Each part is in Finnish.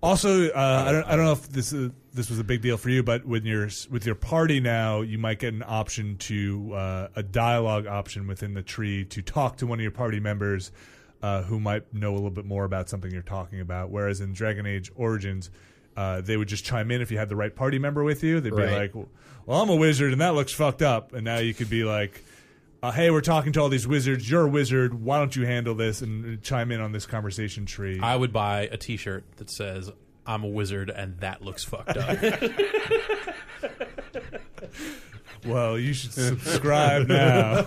Also, uh, I don't I don't know if this is, this was a big deal for you, but when you're with your party now, you might get an option to uh, a dialogue option within the tree to talk to one of your party members uh, who might know a little bit more about something you're talking about. Whereas in Dragon Age Origins, uh, they would just chime in if you had the right party member with you. They'd Right. be like, "Well, I'm a wizard, and that looks fucked up," and now you could be like. Uh, hey, we're talking to all these wizards. You're a wizard. Why don't you handle this and chime in on this conversation tree? I would buy a T-shirt that says "I'm a wizard" and that looks fucked up. Well, you should subscribe now.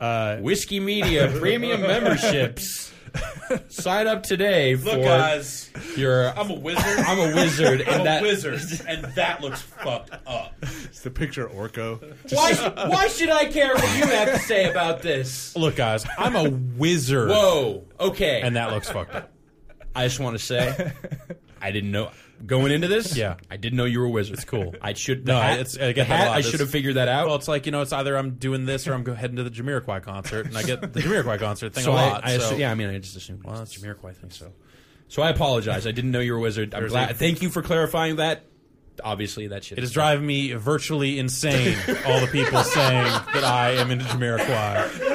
uh, Whiskey Media premium memberships. Sign up today for Look, guys, your. I'm a wizard. I'm a wizard, I'm and a that. wizard, and that looks fucked up. it's the picture of Orko. Why? Why should I care what you have to say about this? Look, guys, I'm a wizard, Whoa. Okay. and that looks fucked up. I just want to say, I didn't know going into this. Yeah. I didn't know you were a wizard. It's cool. I should. No, hat, it's- I the get that a hat, lot. I It's- should have figured that out. Well, it's like you know, it's either I'm doing this or I'm go- heading to the Jamiroquai concert, and I get the Jamiroquai concert thing so a I, lot. I so. assu- yeah, I mean, I just assumed well, it's Jamiroquai thing. So, so I apologize. I didn't know you were a wizard. I'm glad. a- thank you for clarifying that. Obviously, that shit It is driving me virtually insane. all the people saying that I am into Jamiroquai.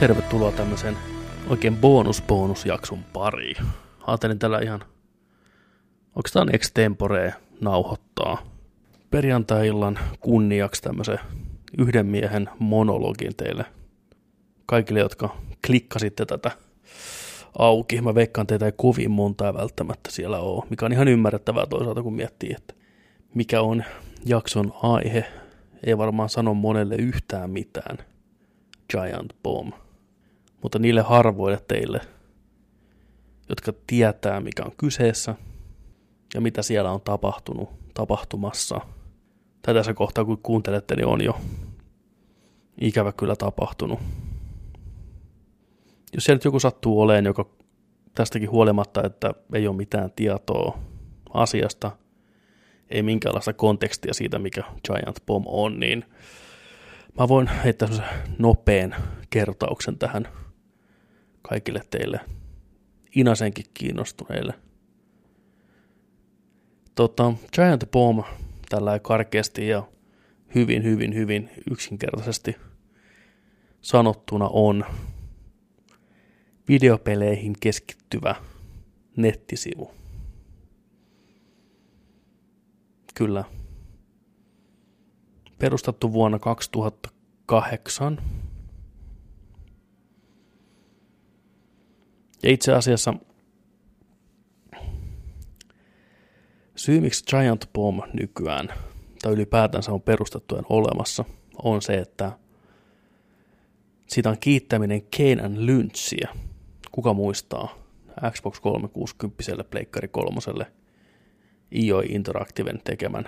Tervetuloa tämmöisen oikein bonus-bonusjakson pariin. Ajattelin tällä ihan oikeastaan extemporee nauhoittaa perjantai-illan kunniaksi tämmöisen yhden miehen monologin teille. Kaikille, jotka klikkasitte tätä auki. Mä veikkaan teitä ei kovin montaa välttämättä siellä ole, mikä on ihan ymmärrettävää toisaalta, kun miettii, että mikä on jakson aihe. Ei varmaan sano monelle yhtään mitään. Giant Bomb. Mutta niille harvoille teille, jotka tietää mikä on kyseessä ja mitä siellä on tapahtunut, tapahtumassa. Tai tässä kohtaa kun kuuntelette, niin on jo ikävä kyllä tapahtunut. Jos siellä nyt joku sattuu oleen, joka tästäkin huolimatta, että ei ole mitään tietoa asiasta, ei minkäänlaista kontekstia siitä, mikä Giant Bomb on, niin Mä voin heittää semmoisen nopean kertauksen tähän kaikille teille Inasenkin kiinnostuneille. Tota, Giant Bomb tällä karkeasti ja hyvin, hyvin, hyvin yksinkertaisesti sanottuna on videopeleihin keskittyvä nettisivu. Kyllä, perustettu vuonna 2008. Ja itse asiassa syy, miksi Giant Bomb nykyään, tai ylipäätänsä on perustettu ja olemassa, on se, että siitä on kiittäminen Kenan Lynchia. Kuka muistaa Xbox 360 Pleikkari 3 IO Interactiven tekemän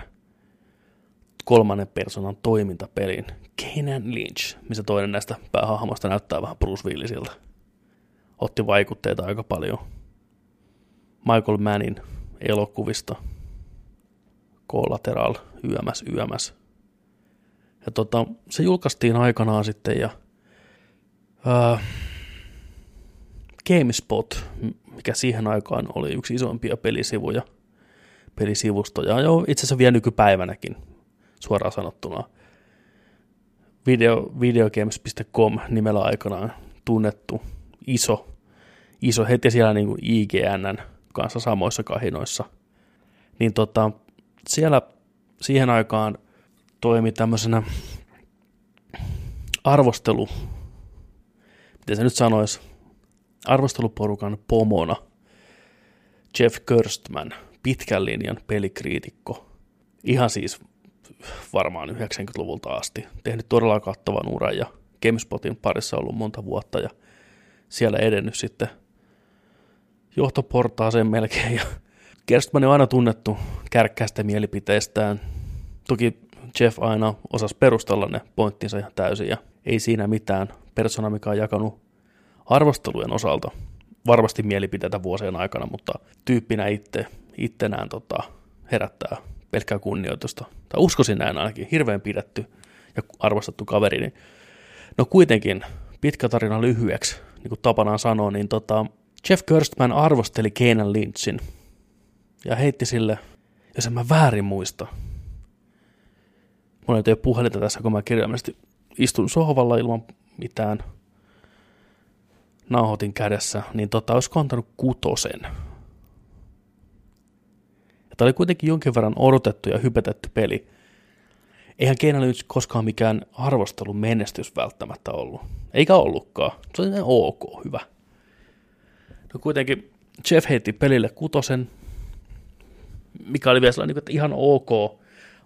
kolmannen persoonan toimintapelin Kenan Lynch, missä toinen näistä päähahmoista näyttää vähän Bruce Willisiltä. Otti vaikutteita aika paljon Michael Mannin elokuvista, Collateral, YMS, YMS. Ja tota, se julkaistiin aikanaan sitten ja ää, GameSpot, mikä siihen aikaan oli yksi isoimpia pelisivuja, pelisivustoja, jo itse asiassa vielä nykypäivänäkin suoraan sanottuna. Video, videogames.com nimellä aikanaan tunnettu iso, iso heti siellä niin kuin IGNn kanssa samoissa kahinoissa. Niin tota, siellä siihen aikaan toimi tämmöisenä arvostelu, miten se nyt sanoisi, arvosteluporukan pomona Jeff Kirstman, pitkän linjan pelikriitikko. Ihan siis varmaan 90-luvulta asti. Tehnyt todella kattavan uran ja GameSpotin parissa ollut monta vuotta ja siellä edennyt sitten johtoportaaseen melkein. Ja Gerstmann on aina tunnettu kärkkäistä mielipiteistään. Toki Jeff aina osasi perustella ne pointtinsa ihan täysin ja ei siinä mitään persona, mikä on jakanut arvostelujen osalta varmasti mielipiteitä vuosien aikana, mutta tyyppinä itse, ittenään tota, herättää pelkkää kunnioitusta. Tai uskoisin näin ainakin, hirveän pidetty ja arvostettu kaveri. Niin, no kuitenkin, pitkä tarina lyhyeksi, niin kuin tapanaan sanoa, niin tota, Jeff Gerstmann arvosteli Keenan Lynchin ja heitti sille, jos en mä väärin muista, mulla ei ole puhelinta tässä, kun mä kirjaimellisesti istun sohvalla ilman mitään nauhoitin kädessä, niin tota, olisiko antanut kutosen. Ja tämä oli kuitenkin jonkin verran odotettu ja hypetetty peli. Eihän Keina nyt koskaan mikään arvostelun menestys välttämättä ollut. Eikä ollutkaan. Se oli ok, hyvä. No kuitenkin Jeff heitti pelille kutosen, mikä oli vielä sellainen, että ihan ok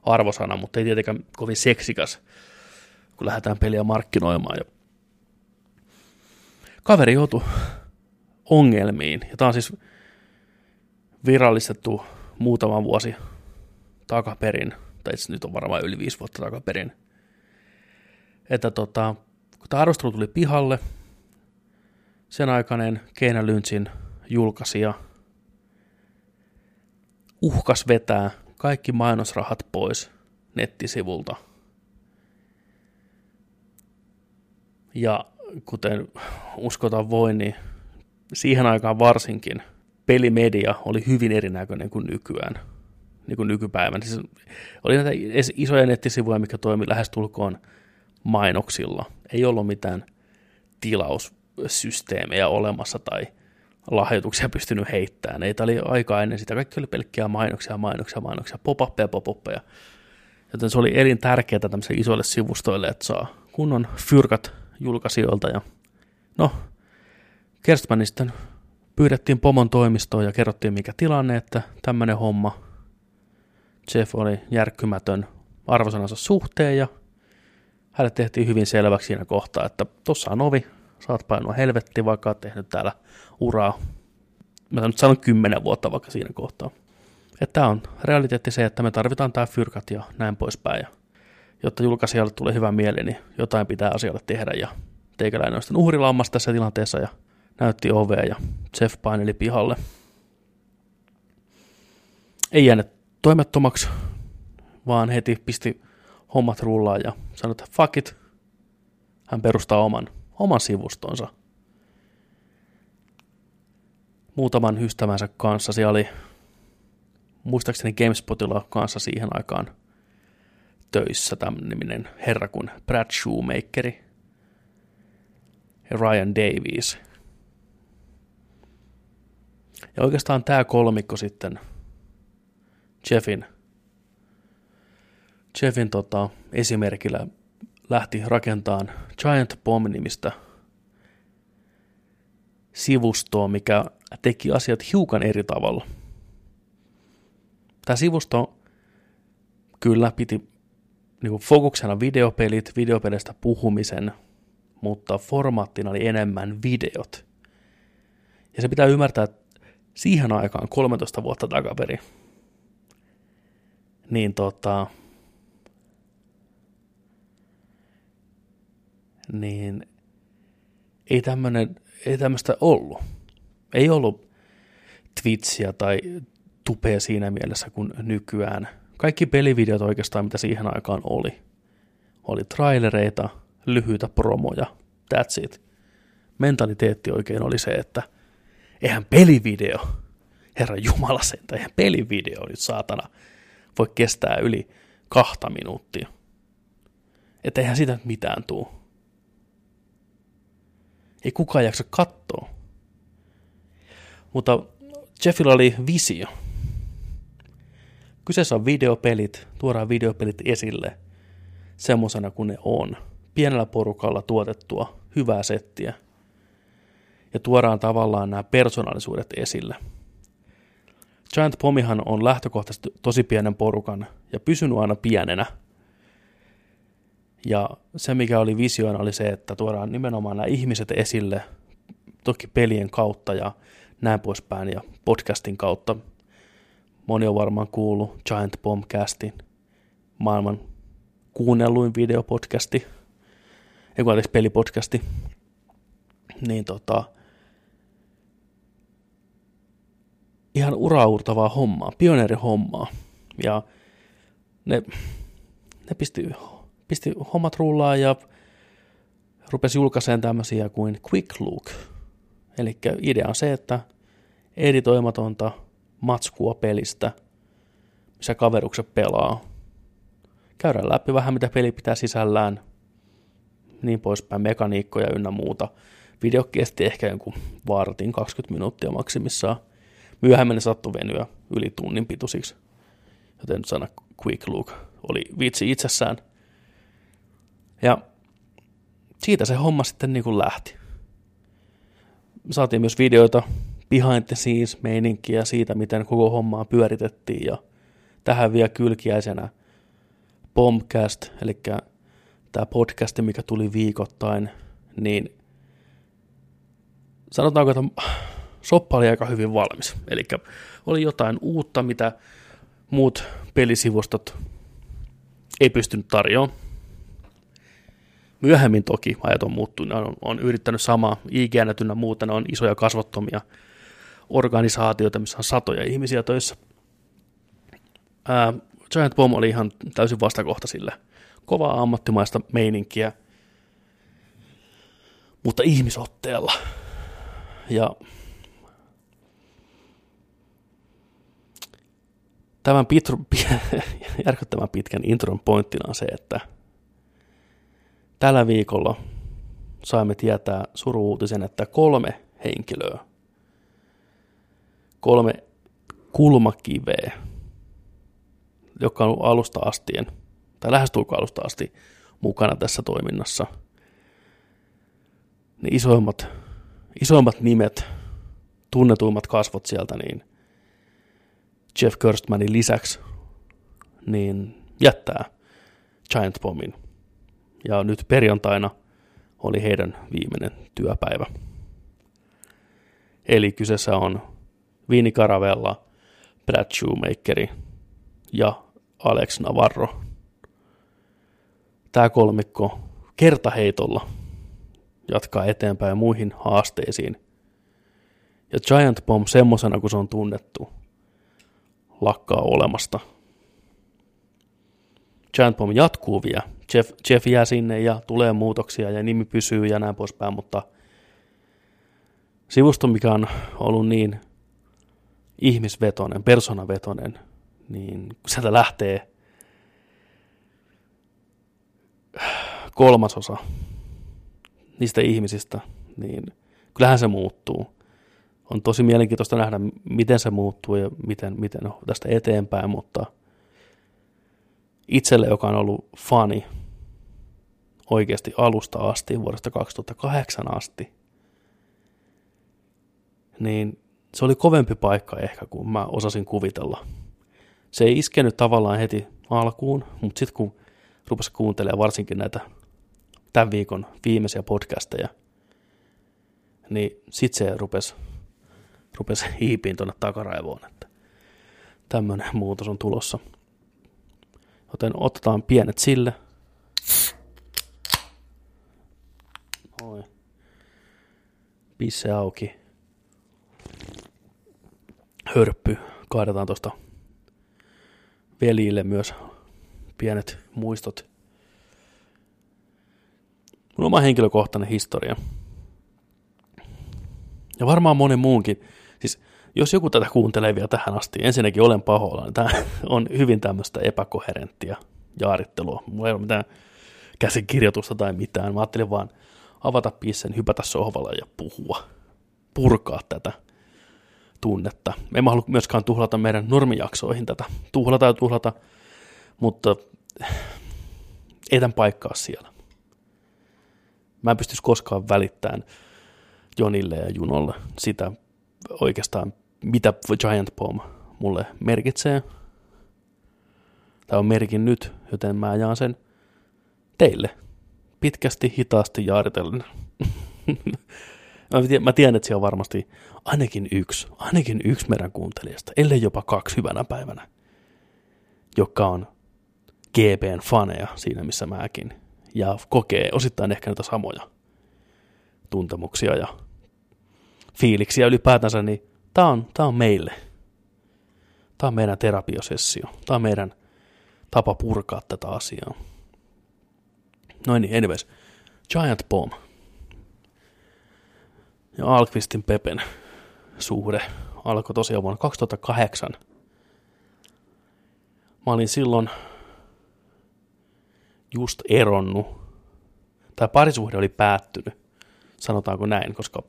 arvosana, mutta ei tietenkään kovin seksikäs, kun lähdetään peliä markkinoimaan. Ja kaveri joutui ongelmiin, ja tämä on siis virallistettu muutama vuosi takaperin, tai itse nyt on varmaan yli viisi vuotta takaperin, että tota, kun tämä arvostelu tuli pihalle, sen aikainen Keina Lynchin julkaisija uhkas vetää kaikki mainosrahat pois nettisivulta. Ja kuten uskotaan voi, niin siihen aikaan varsinkin pelimedia oli hyvin erinäköinen kuin nykyään, niin kuin nykypäivänä. Siis oli näitä isoja nettisivuja, mikä toimi lähestulkoon mainoksilla. Ei ollut mitään tilaussysteemejä olemassa tai lahjoituksia pystynyt heittämään. Ei, oli aika ennen sitä. Kaikki oli pelkkiä mainoksia, mainoksia, mainoksia, pop-uppeja, pop Joten se oli elintärkeää tämmöisille isoille sivustoille, että saa kunnon fyrkat julkaisijoilta. Ja no, Kerstmanin sitten pyydettiin pomon toimistoon ja kerrottiin mikä tilanne, että tämmöinen homma. Jeff oli järkkymätön arvosanansa suhteen ja hänelle tehtiin hyvin selväksi siinä kohtaa, että tossa on ovi, saat painua helvetti, vaikka oot tehnyt täällä uraa, mä nyt sanon kymmenen vuotta vaikka siinä kohtaa. Että on realiteetti se, että me tarvitaan tämä fyrkat ja näin poispäin. Ja jotta julkaisijalle tulee hyvä mieli, niin jotain pitää asialle tehdä. Ja teikäläinen on sitten uhrilammassa tässä tilanteessa ja näytti ovea ja Jeff paineli pihalle. Ei jäänyt toimettomaksi, vaan heti pisti hommat rullaan ja sanoi, että fuck it. Hän perustaa oman, oman sivustonsa muutaman ystävänsä kanssa. Siellä oli muistaakseni GameSpotilla kanssa siihen aikaan töissä tämmöinen herra kuin Brad Shoemakeri ja Ryan Davies. Ja oikeastaan tämä kolmikko sitten Jeffin, Jeffin tota, esimerkillä lähti rakentamaan Giant Bomb-nimistä sivustoa, mikä teki asiat hiukan eri tavalla. Tämä sivusto kyllä piti niin fokuksena videopelit, videopeleistä puhumisen, mutta formaattina oli enemmän videot. Ja se pitää ymmärtää, siihen aikaan 13 vuotta takaperi, niin tota, niin ei tämmönen, ei tämmöistä ollut ei ollut Twitchiä tai tupea siinä mielessä kuin nykyään. Kaikki pelivideot oikeastaan, mitä siihen aikaan oli, oli trailereita, lyhyitä promoja, that's it. Mentaliteetti oikein oli se, että eihän pelivideo, herra Jumala sen, eihän pelivideo nyt saatana voi kestää yli kahta minuuttia. Että eihän sitä mitään tuu. Ei kukaan jaksa katsoa. Mutta Jeffillä oli visio. Kyseessä on videopelit, tuodaan videopelit esille semmoisena kuin ne on. Pienellä porukalla tuotettua hyvää settiä. Ja tuodaan tavallaan nämä persoonallisuudet esille. Giant Pomihan on lähtökohtaisesti tosi pienen porukan ja pysynyt aina pienenä. Ja se, mikä oli visioina, oli se, että tuodaan nimenomaan nämä ihmiset esille, toki pelien kautta ja näin poispäin ja podcastin kautta. Moni on varmaan kuullut Giant Bombcastin, maailman kuunnelluin videopodcasti, ei kun pelipodcasti, niin tota, ihan uraurtavaa hommaa, pioneerihommaa. Ja ne, ne pisti, pisti hommat rullaa ja rupesi julkaiseen tämmöisiä kuin Quick Look. Eli idea on se, että editoimatonta matskua pelistä, missä kaverukset pelaa. Käydään läpi vähän, mitä peli pitää sisällään, niin poispäin, mekaniikkoja ynnä muuta. Video kesti ehkä jonkun vartin 20 minuuttia maksimissaan. Myöhemmin ne sattui venyä yli tunnin pituisiksi. Joten sana Quick Look oli vitsi itsessään. Ja siitä se homma sitten niin kuin lähti. Saatiin myös videoita behind the scenes meininkiä siitä, miten koko hommaa pyöritettiin ja tähän vielä kylkiäisenä Bombcast, eli tämä podcast, mikä tuli viikoittain, niin sanotaanko, että soppa oli aika hyvin valmis. Eli oli jotain uutta, mitä muut pelisivustot ei pystynyt tarjoamaan. Myöhemmin toki ajat on muuttunut, on, on yrittänyt samaa IGN muuta, ne on isoja kasvottomia organisaatioita, missä on satoja ihmisiä töissä. Ää, Giant Bomb oli ihan täysin vastakohta sille. Kovaa ammattimaista meininkiä, mutta ihmisotteella. Ja tämän pitru, järkyttävän pitkän intron pointtina on se, että tällä viikolla saimme tietää suruuutisen, että kolme henkilöä, kolme kulmakiveä, joka on alusta astien, tai lähestulkoon alusta asti mukana tässä toiminnassa, ne isoimmat, isoimmat nimet, tunnetuimmat kasvot sieltä, niin Jeff Kirstmanin lisäksi, niin jättää Giant Bombin. Ja nyt perjantaina oli heidän viimeinen työpäivä. Eli kyseessä on Vini Caravella, Brad Shoemakeri ja Alex Navarro. Tämä kolmikko kertaheitolla jatkaa eteenpäin muihin haasteisiin. Ja Giant Bomb semmosena kuin se on tunnettu, lakkaa olemasta. Giant Bomb jatkuu vielä. Jeff, Jeff jää sinne ja tulee muutoksia ja nimi pysyy ja näin poispäin, mutta sivusto, mikä on ollut niin ihmisvetonen, personavetonen, niin sieltä lähtee kolmasosa niistä ihmisistä, niin kyllähän se muuttuu. On tosi mielenkiintoista nähdä, miten se muuttuu ja miten, miten tästä eteenpäin, mutta itselle, joka on ollut fani oikeasti alusta asti, vuodesta 2008 asti, niin se oli kovempi paikka ehkä kuin mä osasin kuvitella. Se ei iskenyt tavallaan heti alkuun, mutta sitten kun rupesi kuuntelemaan varsinkin näitä tämän viikon viimeisiä podcasteja, niin sitten se rupesi, rupesi hiipiin tuonne takaraivoon, että tämmöinen muutos on tulossa. Joten otetaan pienet sille. Oi. Pisse auki. Hörppy. Kaadetaan tuosta veljille myös pienet muistot. Mun oma henkilökohtainen historia. Ja varmaan monen muunkin. Siis jos joku tätä kuuntelee vielä tähän asti, ensinnäkin olen pahoilla, niin tämä on hyvin tämmöistä epäkoherenttia jaarittelua. Mulla ei ole mitään käsikirjoitusta tai mitään. Mä ajattelin vaan avata pissen, hypätä sohvalla ja puhua, purkaa tätä tunnetta. En mä halua myöskään tuhlata meidän normijaksoihin tätä. Tuhlata ja tuhlata, mutta ei tämän paikkaa siellä. Mä en pystyisi koskaan välittämään Jonille ja Junolle sitä oikeastaan, mitä Giant Bomb mulle merkitsee. Tämä on merkin nyt, joten mä jaan sen teille pitkästi, hitaasti jaaritellen. mä tiedän, että siellä on varmasti ainakin yksi, ainakin yksi meidän kuuntelijasta, ellei jopa kaksi hyvänä päivänä, joka on GPn faneja siinä, missä mäkin. Ja kokee osittain ehkä näitä samoja tuntemuksia ja fiiliksiä ylipäätänsä, niin tämä on, tää on meille. Tämä on meidän terapiosessio. Tämä on meidän tapa purkaa tätä asiaa. Noin niin, anyways. Giant Bomb. Ja Alkvistin Pepen suhde alkoi tosiaan vuonna 2008. Mä olin silloin just eronnut, tai parisuhde oli päättynyt, sanotaanko näin, koska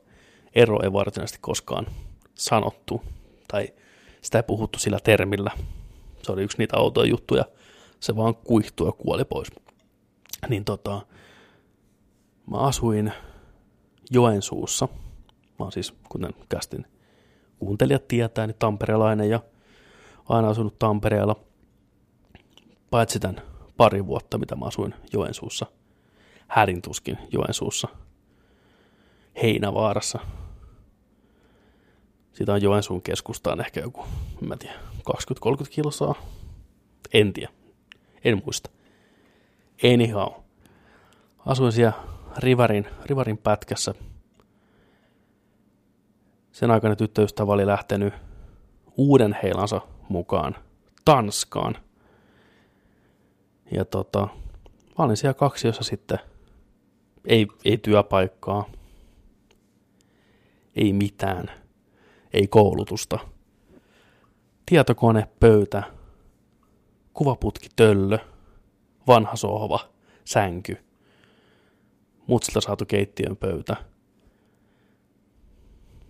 ero ei varsinaisesti koskaan sanottu, tai sitä ei puhuttu sillä termillä. Se oli yksi niitä autoja juttuja, se vaan kuihtui ja kuoli pois. Niin tota, mä asuin Joensuussa, mä oon siis, kuten kästin kuuntelijat tietää, niin tamperelainen ja aina asunut Tampereella, paitsi tämän pari vuotta, mitä mä asuin Joensuussa, härintuskin Joensuussa, Heinävaarassa. Siitä on Joensuun keskustaan ehkä joku, en mä tiedä, 20-30 kilsaa. En tiedä, en muista. Anyhow, asuin siellä Rivarin, Rivarin pätkässä. Sen aikana tyttöystävä oli lähtenyt uuden heilansa mukaan Tanskaan. Ja tota, mä olin siellä kaksiossa sitten, ei, ei työpaikkaa, ei mitään, ei koulutusta. Tietokone, pöytä, kuvaputki, töllö, vanha sohva, sänky, mutsilta saatu keittiön pöytä,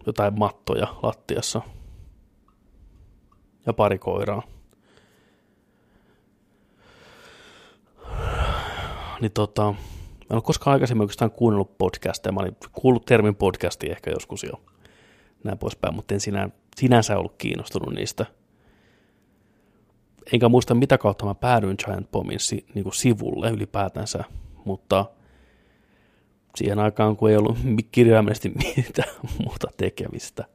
jotain mattoja lattiassa ja pari koiraa. Niin tota, mä en ole koskaan aikaisemmin oikeastaan kuunnellut podcasteja. Mä olin kuullut termin podcasti ehkä joskus jo näin poispäin, mutta en sinä, sinänsä ollut kiinnostunut niistä. Enkä muista mitä kautta mä päädyin Giant Bombin si, niin kuin sivulle ylipäätänsä, mutta siihen aikaan, kun ei ollut kirjaimellisesti mitään muuta tekemistä,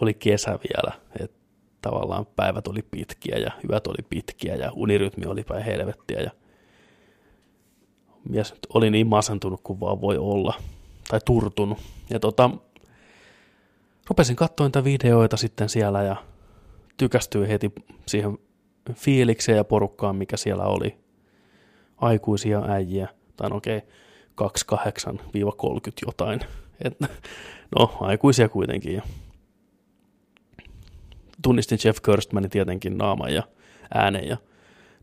oli kesä vielä, että tavallaan päivät oli pitkiä ja yöt oli pitkiä ja unirytmi oli päin helvettiä ja mies oli niin masentunut kuin vaan voi olla, tai turtunut. Ja tota, rupesin katsoa niitä videoita sitten siellä ja tykästyi heti siihen fiilikseen ja porukkaan, mikä siellä oli. Aikuisia äijiä, tai no okei, okay, 28-30 jotain. Et, no, aikuisia kuitenkin. Tunnistin Jeff Kirstmanin tietenkin naaman ja äänen ja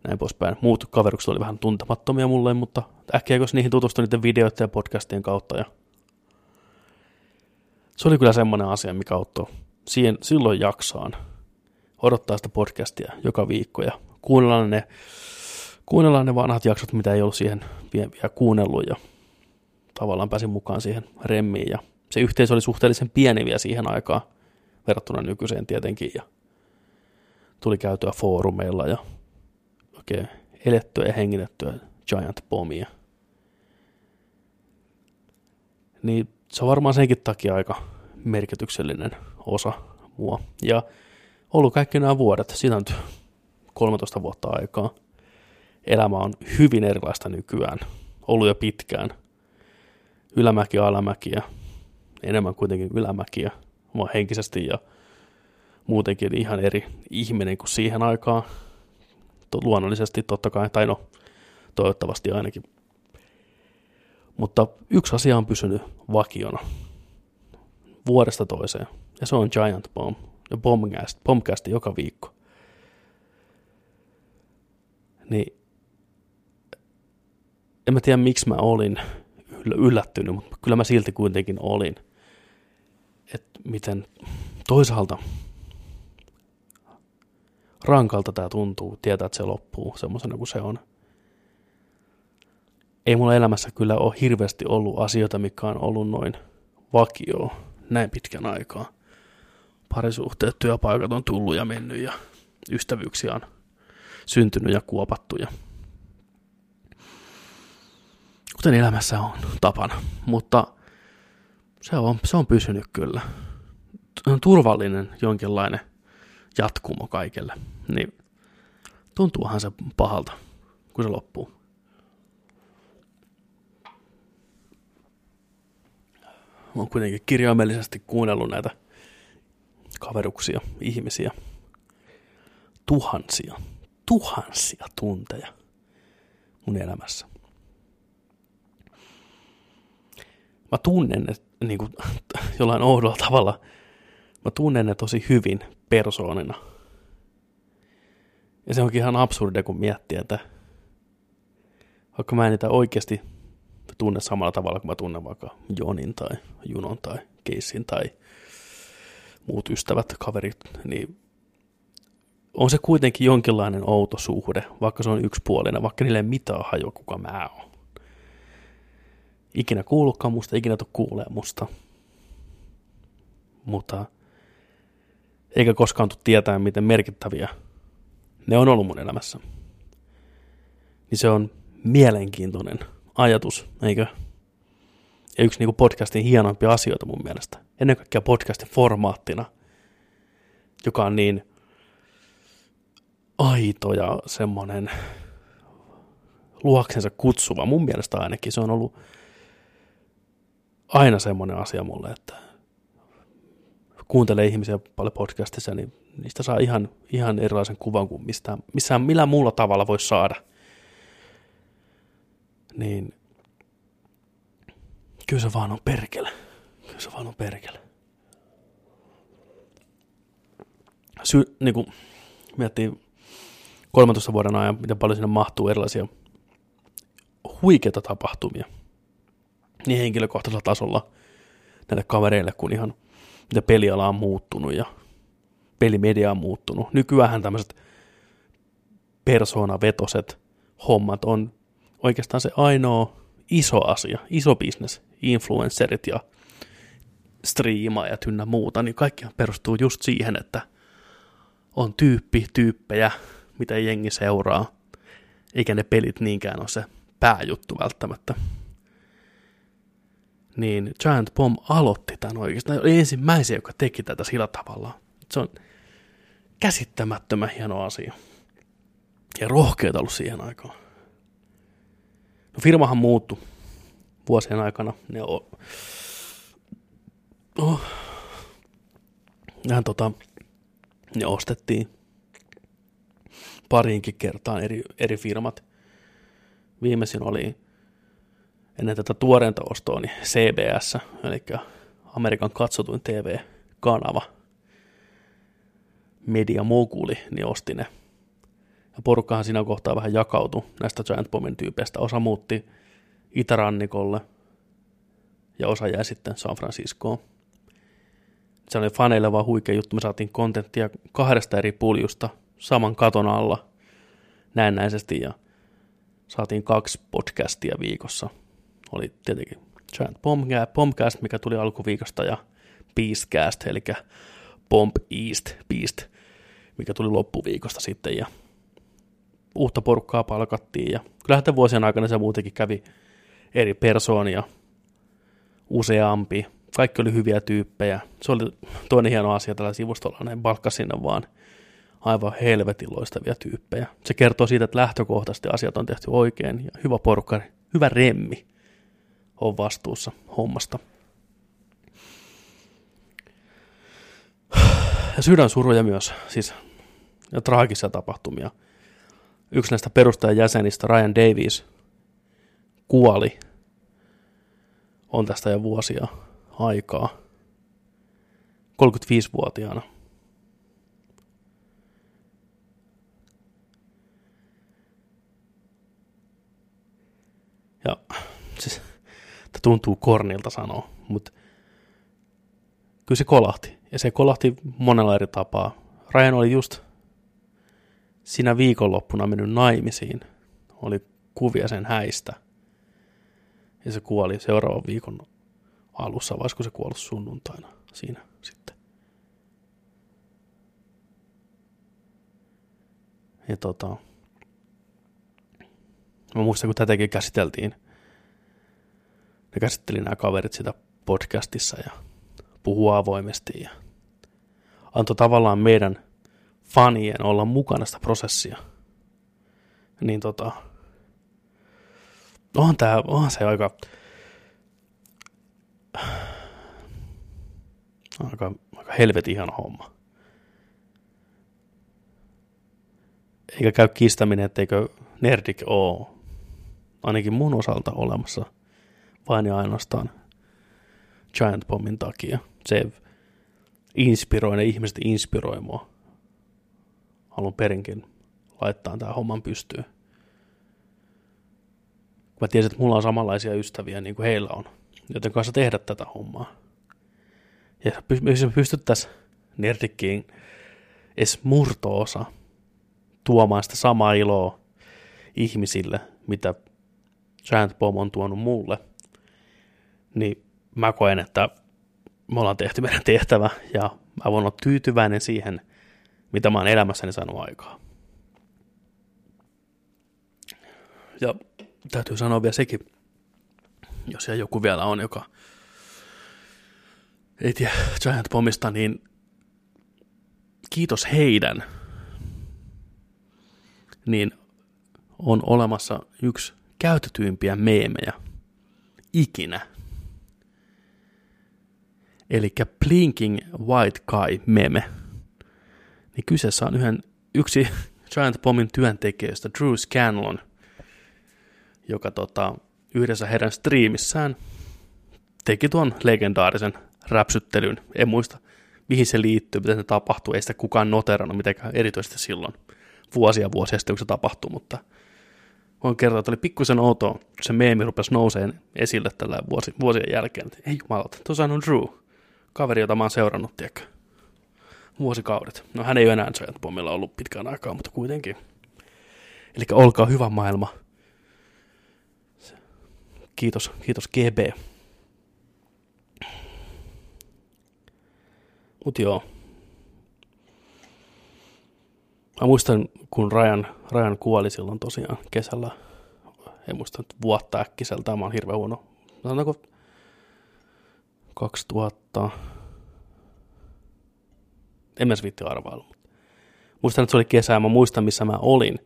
näin poispäin. Muut kaverukset oli vähän tuntemattomia mulle, mutta äkkiäkös niihin tutustui niiden videoiden ja podcastien kautta. Ja se oli kyllä semmoinen asia, mikä auttoi siihen, silloin jaksaan odottaa sitä podcastia joka viikko ja kuunnellaan ne, kuunnellaan ne vanhat jaksot, mitä ei ollut siihen vielä, kuunnellut ja tavallaan pääsin mukaan siihen remmiin ja se yhteisö oli suhteellisen pieni vielä siihen aikaan verrattuna nykyiseen tietenkin ja tuli käytyä foorumeilla ja oikein elettyä ja hengitettyä Giant Bombia. Niin se on varmaan senkin takia aika merkityksellinen osa mua. Ja ollut kaikki nämä vuodet, siitä on 13 vuotta aikaa. Elämä on hyvin erilaista nykyään, ollut jo pitkään. Ylämäki, alamäkiä, enemmän kuitenkin ylämäkiä, mua henkisesti ja muutenkin ihan eri ihminen kuin siihen aikaan. Luonnollisesti totta kai, tai no, toivottavasti ainakin. Mutta yksi asia on pysynyt vakiona vuodesta toiseen, ja se on Giant Bomb Bombcast, Bombcast joka viikko. Niin en mä tiedä miksi mä olin yllättynyt, mutta kyllä mä silti kuitenkin olin. Että miten toisaalta rankalta tämä tuntuu, tietää, että se loppuu semmoisena kuin se on. Ei mulla elämässä kyllä ole hirveästi ollut asioita, mikä on ollut noin vakio näin pitkän aikaa. Parisuhteet, työpaikat on tullut ja mennyt ja ystävyyksiä on syntynyt ja kuopattu. Ja kuten elämässä on tapana, mutta se on, se on pysynyt kyllä. On turvallinen jonkinlainen jatkumo kaikelle. Niin tuntuuhan se pahalta, kun se loppuu. Oon kuitenkin kirjaimellisesti kuunnellut näitä kaveruksia, ihmisiä, tuhansia, tuhansia tunteja mun elämässä. Mä tunnen ne niin kuin, jollain oudolla tavalla, mä tunnen ne tosi hyvin persoonina. Ja se onkin ihan absurdia, kun miettii, että vaikka mä en niitä oikeasti tunne samalla tavalla kuin mä tunnen vaikka Jonin tai Junon tai Keissin tai muut ystävät, kaverit, niin on se kuitenkin jonkinlainen outo suhde, vaikka se on yksipuolinen, vaikka niille ei mitään hajua, kuka mä oon. Ikinä kuullutkaan musta, ikinä tuu kuulee musta. Mutta eikä koskaan tule tietää, miten merkittäviä ne on ollut mun elämässä. Niin se on mielenkiintoinen ajatus, eikö? Ja yksi niin podcastin hienoimpia asioita mun mielestä. Ennen kaikkea podcastin formaattina, joka on niin aito ja semmoinen luoksensa kutsuva. Mun mielestä ainakin se on ollut aina semmoinen asia mulle, että kuuntelee ihmisiä paljon podcastissa, niin niistä saa ihan, ihan erilaisen kuvan kuin mistään, missään, millään muulla tavalla voi saada. Niin kyllä se vaan on perkele. Kyllä se vaan on perkele. Sy, niin kuin miettii 13 vuoden ajan, miten paljon sinne mahtuu erilaisia huikeita tapahtumia. Niin henkilökohtaisella tasolla näille kavereille, kun ihan mitä peliala on muuttunut ja pelimedia on muuttunut. Nykyään tämmöiset persoonavetoset hommat on oikeastaan se ainoa iso asia, iso bisnes, influencerit ja striimaajat ynnä muuta, niin kaikki perustuu just siihen, että on tyyppi, tyyppejä, mitä jengi seuraa, eikä ne pelit niinkään ole se pääjuttu välttämättä. Niin Giant Bomb aloitti tämän oikeastaan. Oli ensimmäisiä, joka teki tätä sillä tavalla. Se on käsittämättömän hieno asia. Ja rohkeita ollut siihen aikaan. No firmahan muuttui vuosien aikana. Ne on, oh, Nehän tota, ne ostettiin pariinkin kertaan eri, eri firmat. Viimeisin oli ennen tätä tuoreinta ostoa, niin CBS, eli Amerikan katsotuin TV-kanava, Media Moguli, niin osti ne. Ja porukkahan siinä kohtaa vähän jakautui näistä Giant Bombin tyypeistä. Osa muutti itärannikolle ja osa jäi sitten San Franciscoon. Se oli faneille vaan huikea juttu. Me saatiin kontenttia kahdesta eri puljusta saman katon alla näennäisesti ja saatiin kaksi podcastia viikossa. Oli tietenkin Giant Bombcast, mikä tuli alkuviikosta ja Beastcast, eli Bomb East Beast, mikä tuli loppuviikosta sitten ja uutta porukkaa palkattiin ja kyllähän vuosien aikana se muutenkin kävi eri persoonia, useampi, kaikki oli hyviä tyyppejä. Se oli toinen hieno asia tällä sivustolla, ne palkka sinne vaan aivan helvetin loistavia tyyppejä. Se kertoo siitä, että lähtökohtaisesti asiat on tehty oikein ja hyvä porukka, hyvä remmi on vastuussa hommasta. Ja sydänsuruja myös, siis ja traagisia tapahtumia. Yksi näistä perustajajäsenistä, Ryan Davies, kuoli. On tästä jo vuosia aikaa. 35-vuotiaana. Ja siis, tuntuu kornilta sanoa, mutta kyllä se kolahti. Ja se kolahti monella eri tapaa. Ryan oli just siinä viikonloppuna mennyt naimisiin. Oli kuvia sen häistä. Ja se kuoli seuraavan viikon alussa, vai se kuollut sunnuntaina siinä sitten. Ja tota, mä muistan, kun tätäkin käsiteltiin, ne käsitteli nämä kaverit sitä podcastissa ja puhuu avoimesti ja antoi tavallaan meidän fanien olla mukana sitä prosessia. niin tota, onhan, tää, onhan se aika, aika, aika helvetin ihana homma. Eikä käy kiistäminen, etteikö Nerdik ole ainakin mun osalta olemassa vain ja ainoastaan Giant Bombin takia. Se inspiroi, ne ihmiset inspiroi mua. Haluan perinkin laittaa tämän homman pystyyn. Mä tiesin, että mulla on samanlaisia ystäviä niin kuin heillä on, joten kanssa tehdä tätä hommaa. Ja jos me pystyttäisiin Nerdikkiin edes murto-osa tuomaan sitä samaa iloa ihmisille, mitä Giant Bomb on tuonut mulle, niin mä koen, että me ollaan tehty meidän tehtävä ja mä voin olla tyytyväinen siihen, mitä mä oon elämässäni saanut aikaa. Ja täytyy sanoa vielä sekin, jos siellä joku vielä on, joka ei tiedä Giant Bombista, niin kiitos heidän, niin on olemassa yksi käytetyimpiä meemejä ikinä. Eli Blinking White Guy meme. Niin kyseessä on yhden, yksi Giant Bombin työntekijöistä, Drew Scanlon, joka tota, yhdessä heidän striimissään teki tuon legendaarisen räpsyttelyn. En muista, mihin se liittyy, miten se tapahtuu. Ei sitä kukaan noterannut mitenkään erityisesti silloin vuosia vuosia sitten, kun se tapahtui, mutta voin kertoa, että oli pikkusen outoa, se meemi rupesi nouseen esille tällä vuosi, vuosien jälkeen. Että ei jumalauta, tuossa on Drew, kaveri, jota mä oon seurannut, tiedäkö, vuosikaudet. No hän ei enää Giant Bombilla ollut pitkään aikaa, mutta kuitenkin. Eli olkaa hyvä maailma. Kiitos, kiitos GB. Mut joo. Mä muistan, kun Rajan, Rajan kuoli silloin tosiaan kesällä. En muista nyt vuotta äkkiseltä, mä oon hirveän huono. Sanotaanko 2000... En mä viitti arvailla. Muistan, että se oli kesää. Mä muistan, missä mä olin,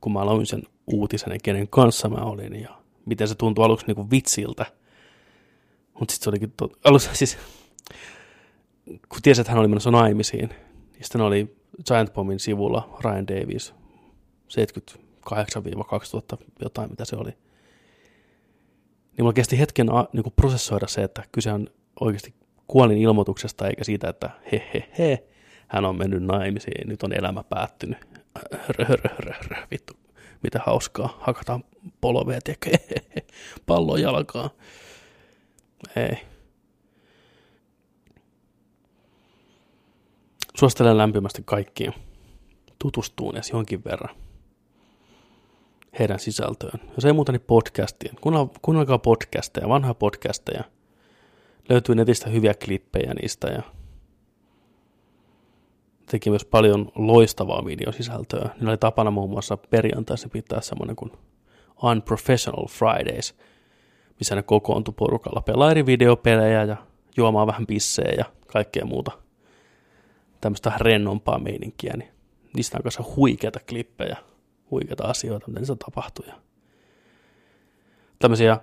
kun mä aloin sen uutisen ja kenen kanssa mä olin. Ja miten se tuntui aluksi niin kuin vitsiltä. Mutta sitten se olikin... To- alussa siis... Kun tiesi, että hän oli menossa naimisiin, niin sitten oli Giant Bombin sivulla Ryan Davies 78-2000 jotain, mitä se oli. Niin mulla kesti hetken niin kuin prosessoida se, että kyse on oikeasti kuolin ilmoituksesta, eikä siitä, että he he he, hän on mennyt naimisiin, nyt on elämä päättynyt. Rö, rö, rö, rö, vittu, mitä hauskaa, hakataan polvea, tiedätkö, pallo jalkaa. Ei. Suosittelen lämpimästi kaikkiin tutustuun edes jonkin verran heidän sisältöön. Jos ei muuta, niin podcastien. Kuunnelkaa podcasteja, vanhaa podcasteja. Löytyy netistä hyviä klippejä niistä ja teki myös paljon loistavaa videosisältöä. Niin oli tapana muun muassa perjantaisin pitää semmoinen kuin Unprofessional Fridays, missä ne kokoontui porukalla pelaa eri videopelejä ja juomaan vähän pissejä ja kaikkea muuta tämmöistä rennompaa meininkiä, niin niistä on kanssa huikeita klippejä, huikeita asioita, mitä niissä tapahtuu. Ja tämmöisiä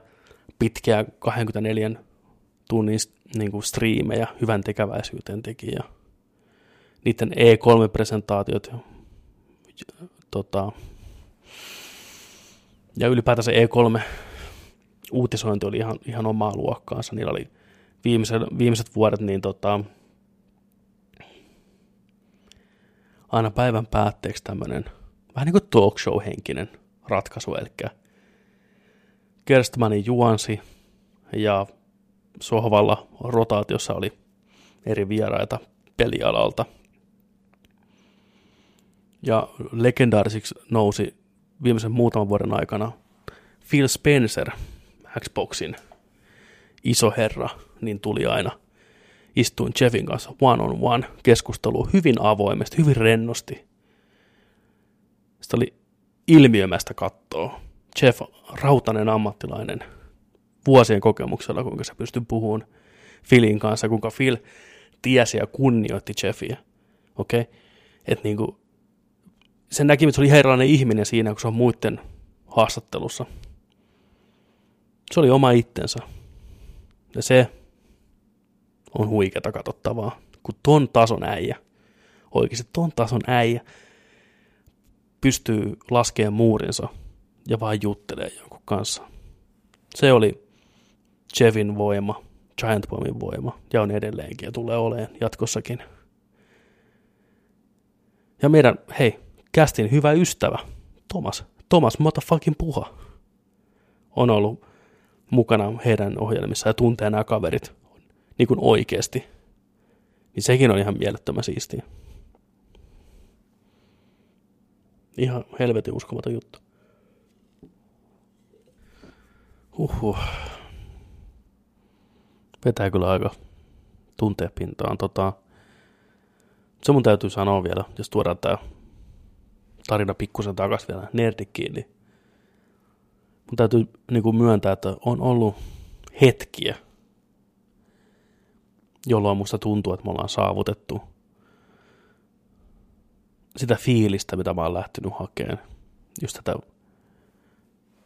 pitkiä 24 tunnin niin kuin striimejä hyvän tekeväisyyteen teki ja niiden E3-presentaatiot ja, tota, ja ylipäätänsä E3 uutisointi oli ihan, ihan omaa luokkaansa. Niillä oli viimeiset, viimeiset vuodet niin tota, aina päivän päätteeksi tämmöinen vähän niin kuin talk show-henkinen ratkaisu, eli Kerstmanin juonsi ja sohvalla rotaatiossa oli eri vieraita pelialalta. Ja legendaarisiksi nousi viimeisen muutaman vuoden aikana Phil Spencer, Xboxin iso herra, niin tuli aina – istuin Jeffin kanssa one on one keskusteluun hyvin avoimesti, hyvin rennosti. Sitä oli ilmiömästä kattoa. Jeff, rautainen ammattilainen, vuosien kokemuksella, kuinka se pystyi puhumaan Philin kanssa, kuinka Phil tiesi ja kunnioitti Jeffia. Okei? Okay? Että niinku, sen näki, että se oli ihan erilainen ihminen siinä, kun se on muiden haastattelussa. Se oli oma itsensä. Ja se on huikeata katsottavaa, kun ton tason äijä, oikeasti ton tason äijä, pystyy laskemaan muurinsa ja vaan juttelee jonkun kanssa. Se oli Jevin voima, Giant Bombin voima, ja on edelleenkin ja tulee olemaan jatkossakin. Ja meidän, hei, kästin hyvä ystävä, Thomas, Thomas motherfucking Puha, on ollut mukana heidän ohjelmissa ja tuntee nämä kaverit niin kuin oikeasti. Niin sekin on ihan mielettömän siistiä. Ihan helvetin uskomaton juttu. Huhhuh. Vetää kyllä aika tuntea pintaan. Tota, se mun täytyy sanoa vielä, jos tuodaan tää tarina pikkusen takas vielä nerdikkiin, niin mun täytyy niin kuin myöntää, että on ollut hetkiä, jolloin musta tuntuu, että me ollaan saavutettu sitä fiilistä, mitä mä oon lähtenyt hakemaan. Just tätä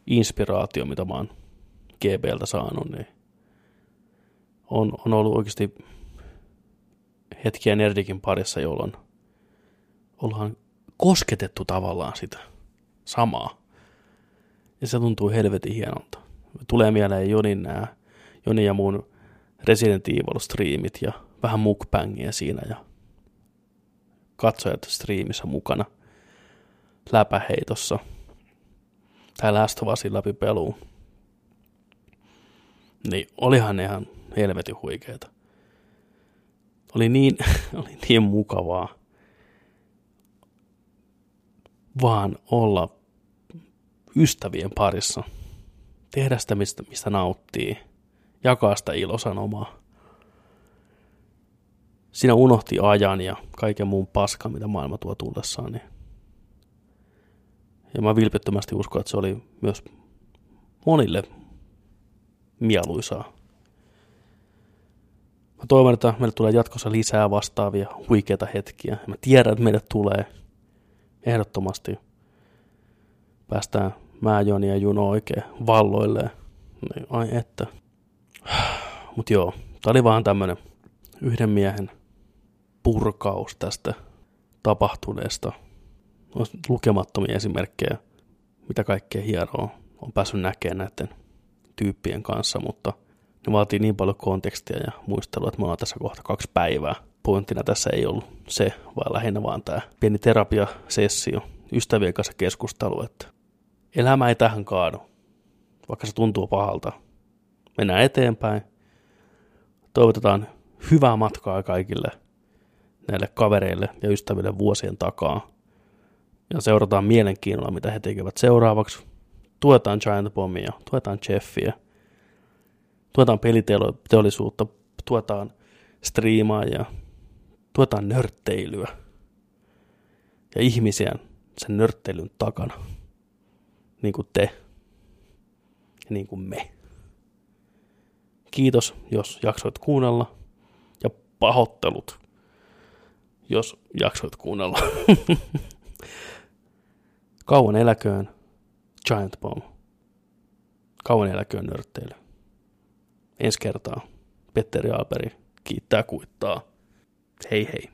inspiraatio, mitä mä oon GBltä saanut, niin on, on ollut oikeasti hetkiä Nerdikin parissa, jolloin ollaan kosketettu tavallaan sitä samaa. Ja se tuntuu helvetin hienolta. Tulee mieleen Jonin nää, Joni ja mun Resident Evil-striimit ja vähän mukbangia siinä ja katsojat striimissä mukana läpäheitossa tai Last of Usin läpi peluun. Niin olihan ihan helvetin huikeeta. Oli niin, oli niin mukavaa vaan olla ystävien parissa. Tehdä sitä, mistä, mistä nauttii. Jakaa sitä ilosanomaa. Siinä unohti ajan ja kaiken muun paskan, mitä maailma tuo tullessaan. Niin. Ja mä vilpittömästi uskon, että se oli myös monille mieluisaa. Mä toivon, että meille tulee jatkossa lisää vastaavia huikeita hetkiä. Mä tiedän, että meille tulee ehdottomasti päästään mä, Joni ja Juno oikein valloille. Niin, ai että. Mut joo, tää oli vaan tämmönen yhden miehen purkaus tästä tapahtuneesta. On lukemattomia esimerkkejä, mitä kaikkea hienoa on päässyt näkemään näiden tyyppien kanssa, mutta ne vaatii niin paljon kontekstia ja muistelua, että me ollaan tässä kohta kaksi päivää. Pointtina tässä ei ollut se, vaan lähinnä vaan tämä pieni terapiasessio, ystävien kanssa keskustelu, että elämä ei tähän kaadu, vaikka se tuntuu pahalta. Mennään eteenpäin. Toivotetaan hyvää matkaa kaikille näille kavereille ja ystäville vuosien takaa. Ja seurataan mielenkiinnolla, mitä he tekevät seuraavaksi. Tuetaan Giant Bombia, tuetaan Jeffiä, tuetaan peliteollisuutta, tuetaan striimaajia, tuetaan nörtteilyä ja ihmisiä sen nörtteilyn takana niin kuin te ja niin kuin me. Kiitos, jos jaksoit kuunnella ja pahoittelut, jos jaksoit kuunnella. Kauan eläköön Giant Bomb. Kauan eläköön nörtteily. Ensi kertaa Petteri Alberi kiittää kuittaa. Hei hei.